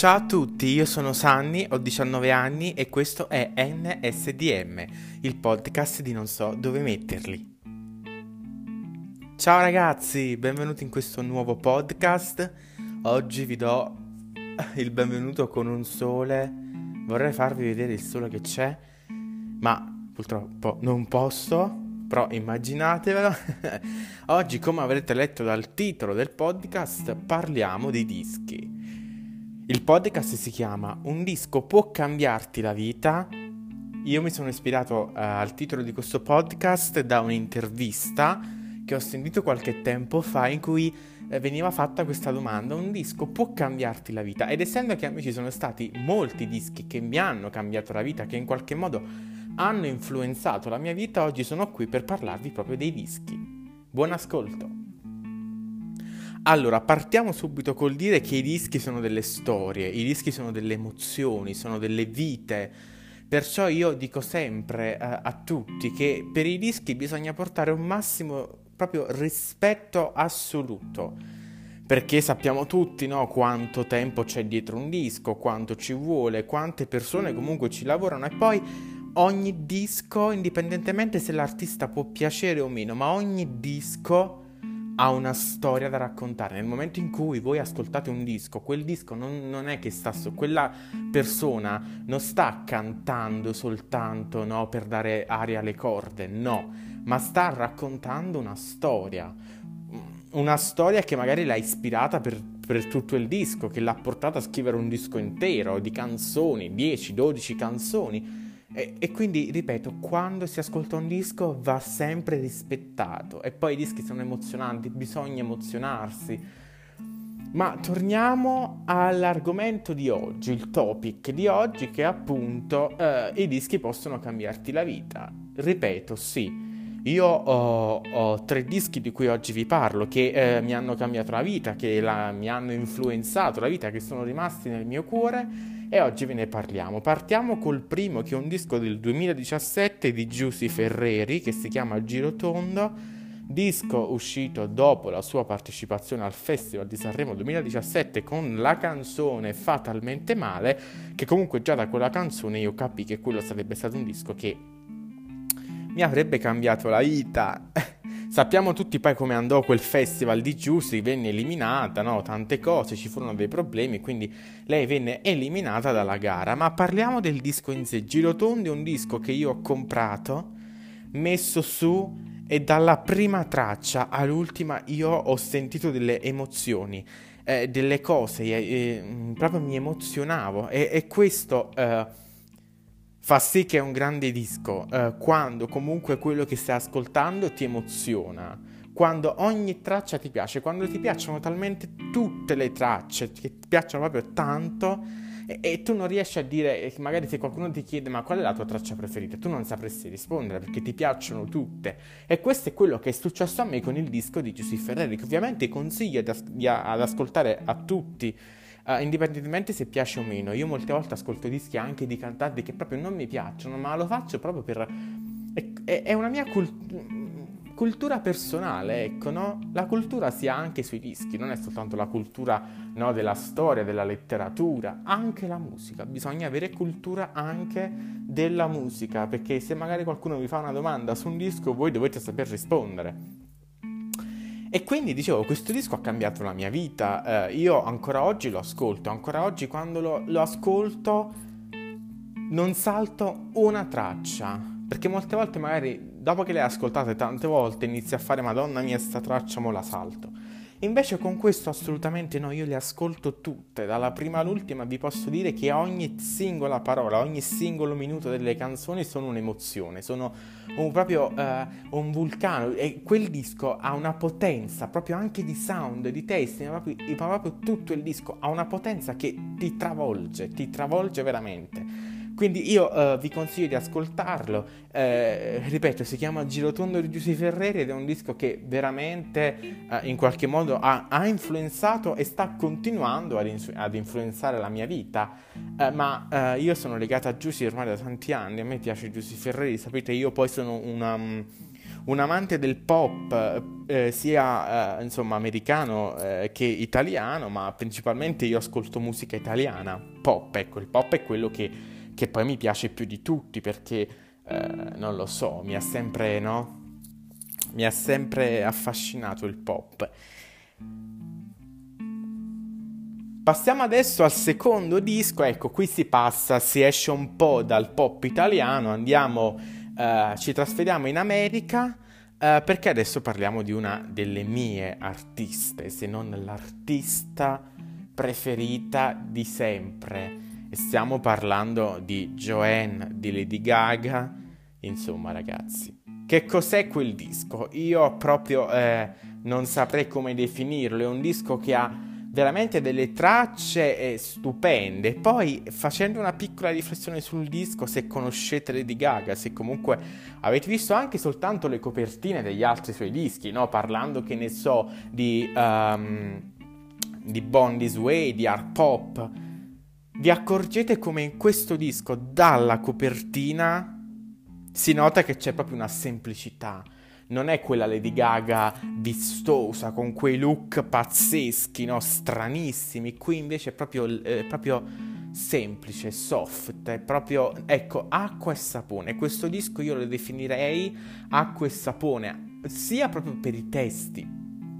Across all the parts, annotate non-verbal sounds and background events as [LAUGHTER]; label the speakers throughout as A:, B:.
A: Ciao a tutti, io sono Sanni, ho 19 anni e questo è NSDM, il podcast di non so dove metterli. Ciao ragazzi, benvenuti in questo nuovo podcast. Oggi vi do il benvenuto con un sole. Vorrei farvi vedere il sole che c'è, ma purtroppo non posso, però immaginatevelo. [LAUGHS] Oggi, come avrete letto dal titolo del podcast, parliamo di dischi. Il podcast si chiama Un disco può cambiarti la vita. Io mi sono ispirato uh, al titolo di questo podcast da un'intervista che ho sentito qualche tempo fa in cui eh, veniva fatta questa domanda, un disco può cambiarti la vita? Ed essendo che a me ci sono stati molti dischi che mi hanno cambiato la vita, che in qualche modo hanno influenzato la mia vita, oggi sono qui per parlarvi proprio dei dischi. Buon ascolto! Allora, partiamo subito col dire che i dischi sono delle storie, i dischi sono delle emozioni, sono delle vite. Perciò io dico sempre uh, a tutti che per i dischi bisogna portare un massimo proprio rispetto assoluto. Perché sappiamo tutti no, quanto tempo c'è dietro un disco, quanto ci vuole, quante persone comunque ci lavorano e poi ogni disco, indipendentemente se l'artista può piacere o meno, ma ogni disco ha una storia da raccontare. Nel momento in cui voi ascoltate un disco, quel disco non, non è che sta su, quella persona non sta cantando soltanto no, per dare aria alle corde, no, ma sta raccontando una storia. Una storia che magari l'ha ispirata per, per tutto il disco, che l'ha portata a scrivere un disco intero di canzoni, 10-12 canzoni e, e, quindi, ripeto, quando si ascolta un disco va sempre rispettato e poi i dischi sono emozionanti, bisogna emozionarsi. Ma torniamo all'argomento di oggi, il topic di oggi che è appunto eh, i dischi possono cambiarti la vita. Ripeto, sì, io ho, ho, tre dischi di cui oggi vi parlo che eh, mi hanno cambiato la vita, che la, mi hanno influenzato la vita, che sono rimasti nel mio cuore e oggi ve ne parliamo. Partiamo col primo che è un disco del 2017 di Giussi Ferreri che si chiama Girotondo, disco uscito dopo la sua partecipazione al Festival di Sanremo 2017 con la canzone Fatalmente Male, che comunque già da quella canzone io capì che quello sarebbe stato un disco che mi avrebbe cambiato la vita. Sappiamo tutti poi come andò quel festival di Giussi, venne eliminata, no? tante cose, ci furono dei problemi, quindi lei venne eliminata dalla gara. Ma parliamo del disco in sé. Girotondo è un disco che io ho comprato, messo su e dalla prima traccia all'ultima io ho sentito delle emozioni, eh, delle cose, eh, eh, proprio mi emozionavo e, e questo... Eh, fa sì che è un grande disco eh, quando comunque quello che stai ascoltando ti emoziona, quando ogni traccia ti piace, quando ti piacciono talmente tutte le tracce, che ti piacciono proprio tanto e, e tu non riesci a dire, magari se qualcuno ti chiede ma qual è la tua traccia preferita, tu non sapresti rispondere perché ti piacciono tutte. E questo è quello che è successo a me con il disco di Giuseppe Ferreri che ovviamente consiglio ad, as- ad ascoltare a tutti uh, indipendentemente se piace o meno. Io molte volte ascolto dischi anche di cantanti che proprio non mi piacciono, ma lo faccio proprio per... È, è una mia cult- cultura personale, ecco, no? La cultura si ha anche sui dischi, non è soltanto la cultura no, della storia, della letteratura, anche la musica. Bisogna avere cultura anche della musica, perché se magari qualcuno vi fa una domanda su un disco, voi dovete saper rispondere. E quindi dicevo, questo disco ha cambiato la mia vita, eh, io ancora oggi lo ascolto, ancora oggi quando lo, lo ascolto non salto una traccia, perché molte volte magari dopo che le hai ascoltate tante volte inizi a fare Madonna mia sta traccia mo la salto. Invece con questo assolutamente no, io le ascolto tutte, dalla prima all'ultima vi posso dire che ogni singola parola, ogni singolo minuto delle canzoni sono un'emozione, sono un, proprio uh, un vulcano e quel disco ha una potenza proprio anche di sound, di testi, ma proprio, ma proprio tutto il disco ha una potenza che ti travolge, ti travolge veramente. Quindi io uh, vi consiglio di ascoltarlo. Eh, ripeto, si chiama Girotondo di Giuseppe Ferreri ed è un disco che veramente uh, in qualche modo ha, ha, influenzato e sta continuando ad, insu- ad influenzare la mia vita. Uh, ma io sono legata a Giuseppe ormai da tanti anni, a me piace Giuseppe Ferreri, sapete, io poi sono una... Um, un amante del pop, eh, sia eh, insomma americano eh, che italiano, ma principalmente io ascolto musica italiana, pop, ecco, il pop è quello che, che poi mi piace più di tutti perché, eh, non lo so, mi ha sempre, no? Mi ha sempre affascinato il pop. Passiamo adesso al secondo disco, ecco qui si passa, si esce un po' dal pop italiano, andiamo, uh, ci trasferiamo in America uh, perché adesso parliamo di una delle mie artiste, se non l'artista preferita di sempre. Stiamo parlando di Joanne, di Lady Gaga, insomma ragazzi. Che cos'è quel disco? Io proprio eh, non saprei come definirlo, è un disco che ha veramente delle tracce eh, stupende. Poi facendo una piccola riflessione sul disco, se conoscete Lady Gaga, se comunque avete visto anche soltanto le copertine degli altri suoi dischi, no? parlando che ne so di, um, di Born This Way, di Art Pop, vi accorgete come in questo disco dalla copertina si nota che c'è proprio una semplicità non è quella Lady Gaga vistosa, con quei look pazzeschi, no? stranissimi. Qui invece è proprio, eh, proprio semplice, soft, è proprio, ecco, acqua e sapone. Questo disco io lo definirei acqua e sapone, sia proprio per i testi,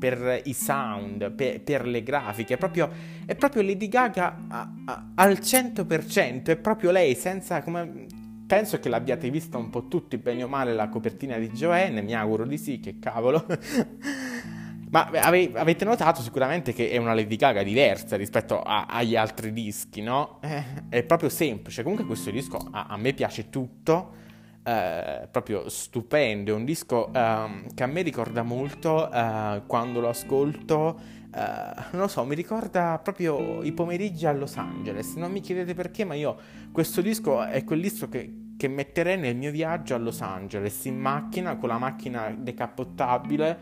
A: per i sound, per, per le grafiche, è proprio, è proprio Lady Gaga a, a, al 100%, è proprio lei, senza, come, penso che l'abbiate vista un po' tutti, bene o male, la copertina di Joanne, mi auguro di sì, che cavolo. [LAUGHS] Ma ave- avete notato sicuramente che è una Lady Gaga diversa rispetto a- agli altri dischi, no? Eh, è proprio semplice. Comunque questo disco a, a me piace tutto, eh, proprio stupendo. È un disco eh, che a me ricorda molto eh, quando lo ascolto Uh, non lo so, mi ricorda proprio i pomeriggi a Los Angeles. Non mi chiedete perché, ma io questo disco è quel disco che, che metterei nel mio viaggio a Los Angeles in macchina, con la macchina decappottabile,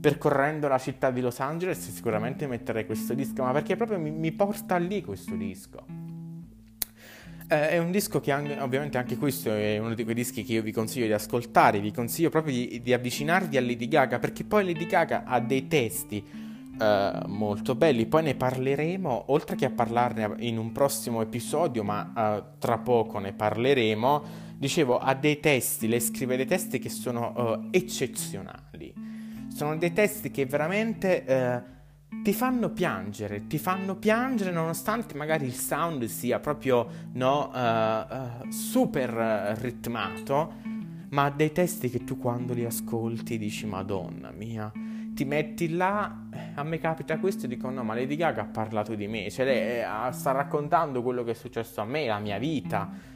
A: percorrendo la città di Los Angeles. Sicuramente metterei questo disco, ma perché proprio mi, mi porta lì questo disco. Eh, è un disco che anche, ovviamente anche questo è uno di quei dischi che io vi consiglio di ascoltare, vi consiglio proprio di, di avvicinarvi a Lady Gaga perché poi Lady Gaga ha dei testi Uh, molto belli. Poi ne parleremo, oltre che a parlarne in un prossimo episodio, ma uh, tra poco ne parleremo. Dicevo, ha dei testi, lei scrive dei testi che sono uh, eccezionali. Sono dei testi che veramente ti fanno piangere, ti fanno piangere nonostante magari il sound sia proprio no, super ritmato, ma dei testi che tu quando li ascolti dici Madonna mia ti metti là, a me capita questo e dico no ma Lady Gaga ha parlato di me, cioè lei eh, sta raccontando quello che è successo a me, la mia vita.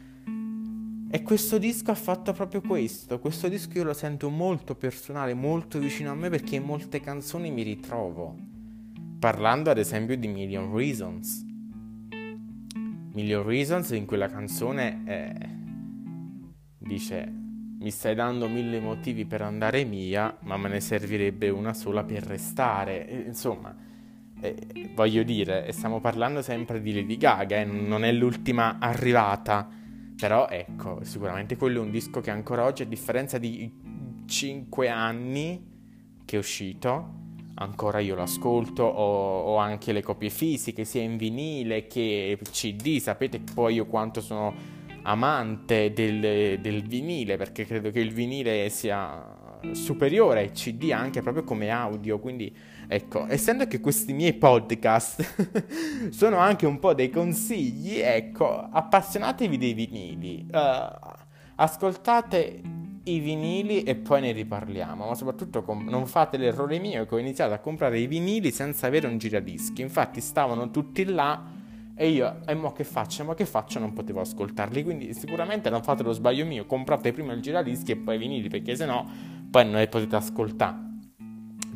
A: E questo disco ha fatto proprio questo, questo disco io lo sento molto personale, molto vicino a me perché in molte canzoni mi ritrovo. Parlando ad esempio di Million Reasons. Million Reasons in quella canzone eh, dice mi stai dando mille motivi per andare via, ma me ne servirebbe una sola per restare. Insomma, eh, voglio dire, stiamo parlando sempre di Lady Gaga, eh, non è l'ultima arrivata. Però ecco, sicuramente quello è un disco che ancora oggi, a differenza di 5 anni che è uscito, ancora io lo ascolto, ho, ho anche le copie fisiche, sia in vinile che CD, sapete poi io quanto sono amante del, del vinile perché credo che il vinile sia superiore ai CD anche proprio come audio, quindi ecco, essendo che questi miei podcast [LAUGHS] sono anche un po' dei consigli, ecco, appassionatevi dei vinili, uh, ascoltate i vinili e poi ne riparliamo, ma soprattutto com- non fate l'errore mio che ho iniziato a comprare i vinili senza avere un giradischi, infatti stavano tutti là e io, e mo che faccio? Ma che faccio? Non potevo ascoltarli. Quindi sicuramente non fate lo sbaglio mio. Comprate prima il giradischi e poi i vinili, perché sennò poi non li potete ascoltare.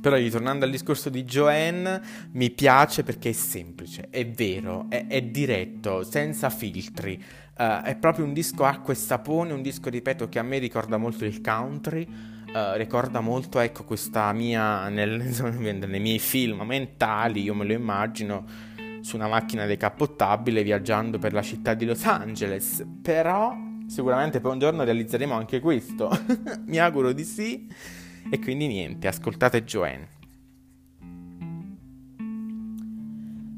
A: Però ritornando al discorso di Joanne, mi piace perché è semplice, è vero, è, è diretto, senza filtri. Uh, è proprio un disco acqua e sapone, un disco, ripeto, che a me ricorda molto il country. Uh, ricorda molto, ecco, questa mia, nel, [LAUGHS] nei miei film mentali, io me lo immagino, su una macchina decappottabile viaggiando per la città di Los Angeles, però Sicuramente poi un giorno realizzeremo anche questo. [LAUGHS] Mi auguro di sì. E quindi niente, ascoltate Joanne.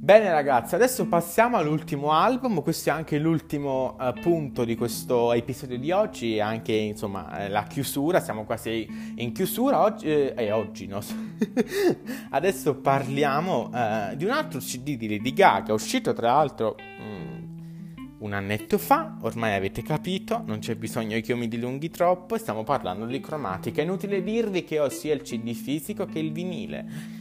A: Bene ragazzi, adesso passiamo all'ultimo album, questo è anche l'ultimo uh, punto di questo episodio di oggi, anche insomma eh, la chiusura, siamo quasi in chiusura, oggi, eh, eh oggi no, [LAUGHS] adesso parliamo uh, di un altro CD di Lady Gaga, uscito tra l'altro um, un annetto fa, ormai avete capito, non c'è bisogno che io mi dilunghi troppo, stiamo parlando di cromatica, è inutile dirvi che ho sia il CD fisico che il vinile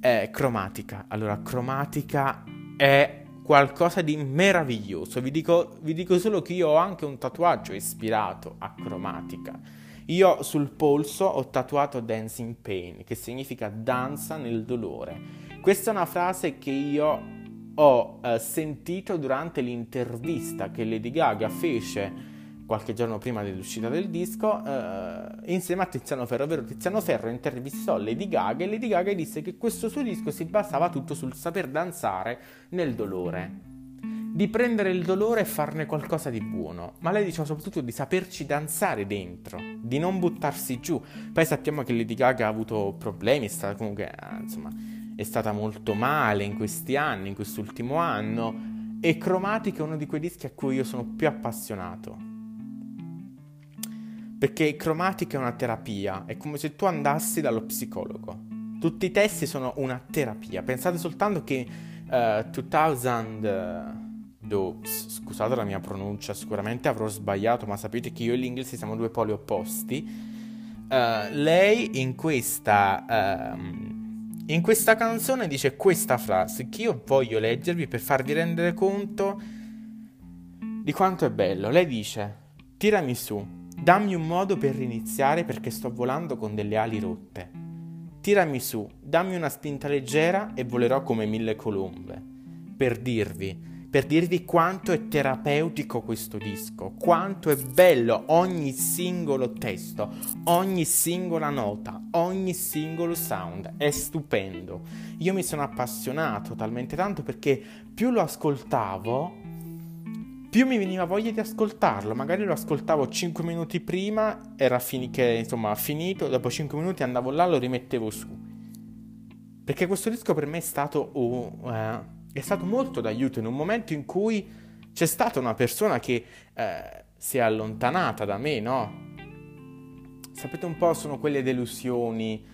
A: è cromatica. Allora, cromatica è qualcosa di meraviglioso. Vi dico, vi dico, solo che io ho anche un tatuaggio ispirato a cromatica. Io sul polso ho tatuato Dancing Pain, che significa danza nel dolore. Questa è una frase che io ho eh, sentito durante l'intervista che Lady Gaga fece qualche giorno prima dell'uscita del disco, eh, insieme a Tiziano Ferro, ovvero Tiziano Ferro intervistò Lady Gaga e Lady Gaga disse che questo suo disco si basava tutto sul saper danzare nel dolore. Di prendere il dolore e farne qualcosa di buono, ma lei diceva soprattutto di saperci danzare dentro, di non buttarsi giù. Poi sappiamo che Lady Gaga ha avuto problemi, è stata comunque, eh, insomma, è stata molto male in questi anni, in quest'ultimo anno, e Chromatic è uno di quei dischi a cui io sono più appassionato perché cromatica è una terapia, è come se tu andassi dallo psicologo. Tutti i testi sono una terapia. Pensate soltanto che uh, 2000... Oops, scusate la mia pronuncia, sicuramente avrò sbagliato, ma sapete che io e l'inglese siamo due poli opposti. Uh, lei in questa, uh, in questa canzone dice questa frase che io voglio leggervi per farvi rendere conto di quanto è bello. Lei dice: Tirami su, Dammi un modo per riniziare perché sto volando con delle ali rotte. Tirami su, dammi una spinta leggera e volerò come mille colombe. Per dirvi, per dirvi quanto è terapeutico questo disco, quanto è bello ogni singolo testo, ogni singola nota, ogni singolo sound, è stupendo. Io mi sono appassionato talmente tanto perché più lo ascoltavo, più mi veniva voglia di ascoltarlo. Magari lo ascoltavo 5 minuti prima, era fini- che, insomma, finito, dopo 5 minuti andavo là, lo rimettevo su. Perché questo disco per me è stato, uh, uh, è stato molto d'aiuto in un momento in cui c'è stata una persona che uh, si è allontanata da me, no? Sapete un po', sono quelle delusioni,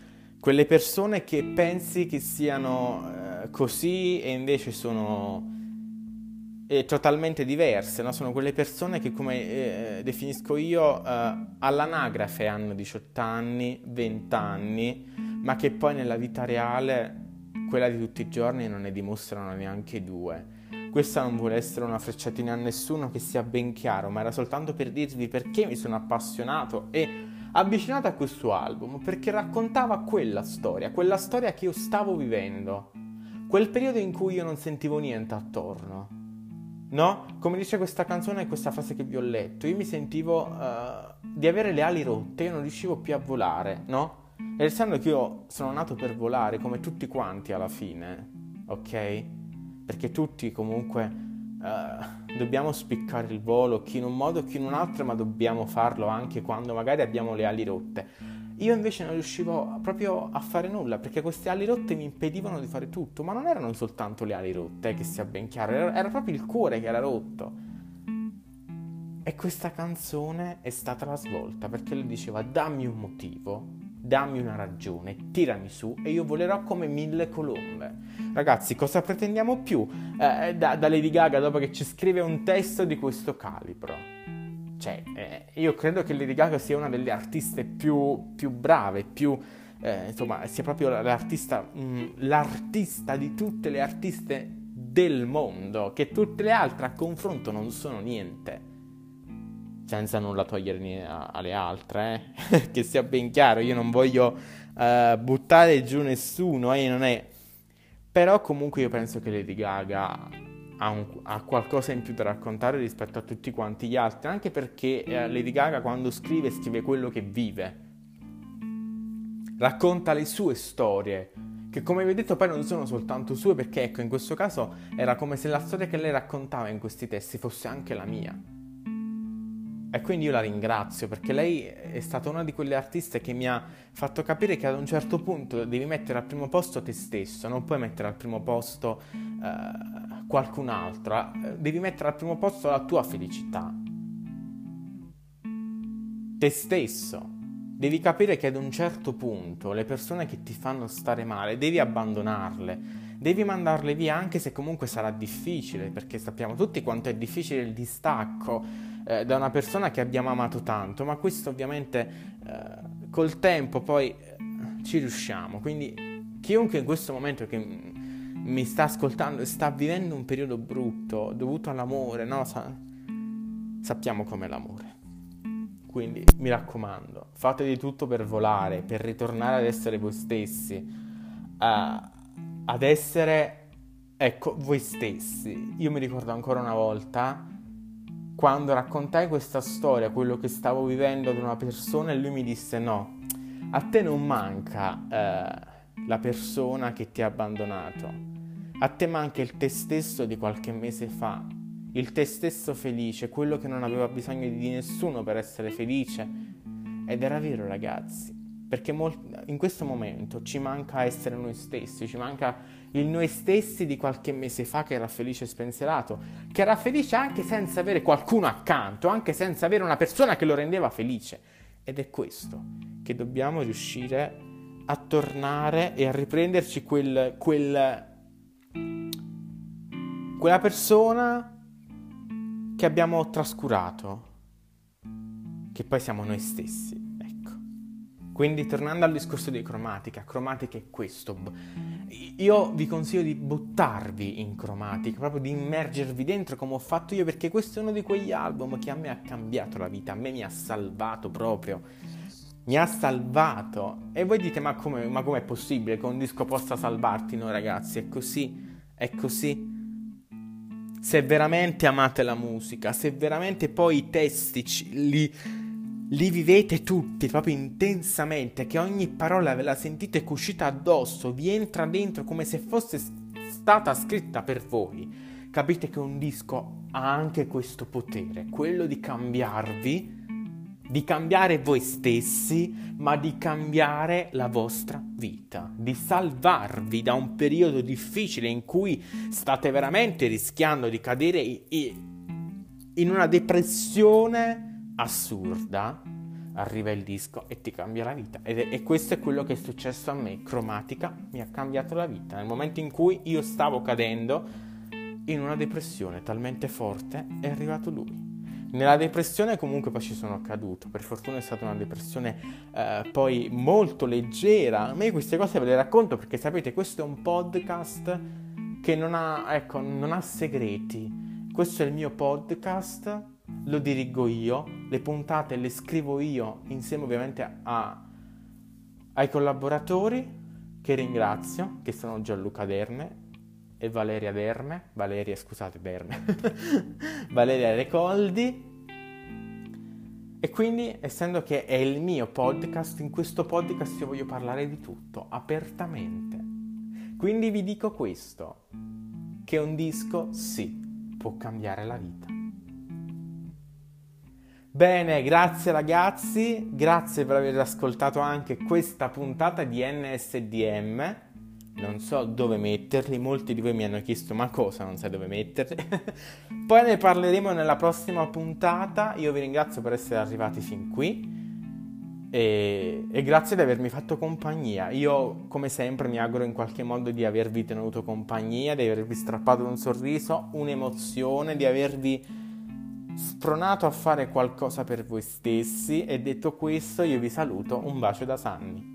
A: quelle persone che pensi che siano eh, così e invece sono eh, totalmente diverse, no? sono quelle persone che come eh, definisco io eh, all'anagrafe hanno 18 anni, 20 anni, ma che poi nella vita reale, quella di tutti i giorni, non ne dimostrano neanche due. Questa non vuole essere una frecciatina a nessuno che sia ben chiaro, ma era soltanto per dirvi perché mi sono appassionato e avvicinato a questo album, perché raccontava quella storia, quella storia che io stavo vivendo, quel periodo in cui io non sentivo niente attorno No? Come dice questa canzone e questa frase che vi ho letto, io mi sentivo uh, di avere le ali rotte, io non riuscivo più a volare, no? E essendo che io sono nato per volare, come tutti quanti alla fine, ok? Perché tutti comunque uh, dobbiamo spiccare il volo, chi in un modo, chi in un altro, ma dobbiamo farlo anche quando magari abbiamo le ali rotte. Io invece non riuscivo proprio a fare nulla perché queste ali rotte mi impedivano di fare tutto, ma non erano soltanto le ali rotte, eh, che sia ben chiaro, era, era proprio il cuore che era rotto. E questa canzone è stata la svolta perché lui diceva dammi un motivo, dammi una ragione, tirami su e io volerò come mille colombe. Ragazzi, cosa pretendiamo più eh, da, da Lady Gaga dopo che ci scrive un testo di questo calibro? Cioè, eh, io credo che Lady Gaga sia una delle artiste più, più brave, più... Eh, insomma, sia proprio l'artista, mh, mm, l'artista di tutte le artiste del mondo, che tutte le altre a confronto non sono niente. Senza nulla togliere alle altre, eh? [LAUGHS] che sia ben chiaro, io non voglio uh, buttare giù nessuno, eh, non è... Però comunque io penso che Lady Gaga ha, un, ha, qualcosa in più da raccontare rispetto a tutti quanti gli altri, anche perché eh, Lady Gaga quando scrive scrive quello che vive, racconta le sue storie, che come vi ho detto poi non sono soltanto sue, perché ecco in questo caso era come se la storia che lei raccontava in questi testi fosse anche la mia. E quindi io la ringrazio perché lei è stata una di quelle artiste che mi ha fatto capire che ad un certo punto devi mettere al primo posto te stesso, non puoi mettere al primo posto uh, qualcun altro, devi mettere al primo posto la tua felicità, te stesso. Devi capire che ad un certo punto le persone che ti fanno stare male devi abbandonarle, devi mandarle via anche se comunque sarà difficile, perché sappiamo tutti quanto è difficile il distacco eh, da una persona che abbiamo amato tanto, ma questo ovviamente eh, col tempo poi eh, ci riusciamo. Quindi chiunque in questo momento che mi sta ascoltando e sta vivendo un periodo brutto dovuto all'amore, no? Sa- sappiamo com'è l'amore. Quindi mi raccomando, fate di tutto per volare, per ritornare ad essere voi stessi, uh, ad essere, ecco, voi stessi. Io mi ricordo ancora una volta quando raccontai questa storia, quello che stavo vivendo ad una persona e lui mi disse no, a te non manca eh, la persona che ti ha abbandonato, a te manca il te stesso di qualche mese fa, il te stesso felice, quello che non aveva bisogno di nessuno per essere felice. Ed era vero ragazzi, perché in questo momento ci manca essere noi stessi, ci manca il noi stessi di qualche mese fa che era felice e spensierato, che era felice anche senza avere qualcuno accanto, anche senza avere una persona che lo rendeva felice. Ed è questo che dobbiamo riuscire a tornare e a riprenderci quel, quel, quella persona che abbiamo trascurato, che poi siamo noi stessi. Quindi tornando al discorso di cromatica, cromatica è questo. Io vi consiglio di buttarvi in cromatica, proprio di immergervi dentro come ho fatto io, perché questo è uno di quegli album che a me ha cambiato la vita, a me mi ha salvato proprio. Mi ha salvato. E voi dite, ma come ma com'è possibile che un disco possa salvarti? No ragazzi, è così, è così. Se veramente amate la musica, se veramente poi i testi li li vivete tutti proprio intensamente, che ogni parola ve la sentite cuscita addosso, vi entra dentro come se fosse stata scritta per voi. Capite che un disco ha anche questo potere, quello di cambiarvi, di cambiare voi stessi, ma di cambiare la vostra vita, di salvarvi da un periodo difficile in cui state veramente rischiando di cadere in una depressione assurda, arriva il disco e ti cambia la vita. Ed è, e questo è quello che è successo a me. Cromatica mi ha cambiato la vita. Nel momento in cui io stavo cadendo in una depressione talmente forte, è arrivato lui. Nella depressione comunque poi ci sono caduto, per fortuna è stata una depressione eh, poi molto leggera. A me queste cose ve le racconto perché sapete, questo è un podcast che non ha, ecco, non ha segreti. Questo è il mio podcast lo dirigo io, le puntate le scrivo io insieme ovviamente a, ai collaboratori che ringrazio, che sono Gianluca Derme e Valeria Derme, Valeria scusate Derme, [LAUGHS] Valeria Recoldi. E quindi, essendo che è il mio podcast, in questo podcast io voglio parlare di tutto, apertamente. Quindi vi dico questo, che un disco sì, può cambiare la vita. Bene, grazie ragazzi, grazie per aver ascoltato anche questa puntata di NSDM. Non so dove metterli, molti di voi mi hanno chiesto ma cosa, non sai dove metterli. [LAUGHS] Poi ne parleremo nella prossima puntata. Io vi ringrazio per essere arrivati fin qui e, e grazie di avermi fatto compagnia. Io come sempre mi auguro in qualche modo di avervi tenuto compagnia, di avervi strappato un sorriso, un'emozione, di avervi spronato a fare qualcosa per voi stessi e detto questo io vi saluto, un bacio da Sanni.